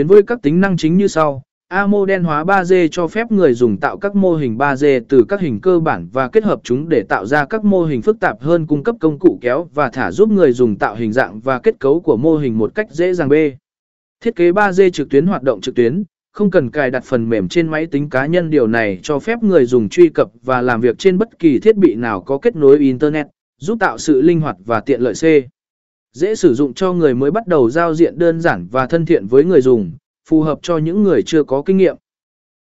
Tuyến với các tính năng chính như sau. AMO đen hóa 3D cho phép người dùng tạo các mô hình 3D từ các hình cơ bản và kết hợp chúng để tạo ra các mô hình phức tạp hơn cung cấp công cụ kéo và thả giúp người dùng tạo hình dạng và kết cấu của mô hình một cách dễ dàng B. Thiết kế 3D trực tuyến hoạt động trực tuyến, không cần cài đặt phần mềm trên máy tính cá nhân điều này cho phép người dùng truy cập và làm việc trên bất kỳ thiết bị nào có kết nối Internet, giúp tạo sự linh hoạt và tiện lợi C. Dễ sử dụng cho người mới bắt đầu giao diện đơn giản và thân thiện với người dùng, phù hợp cho những người chưa có kinh nghiệm.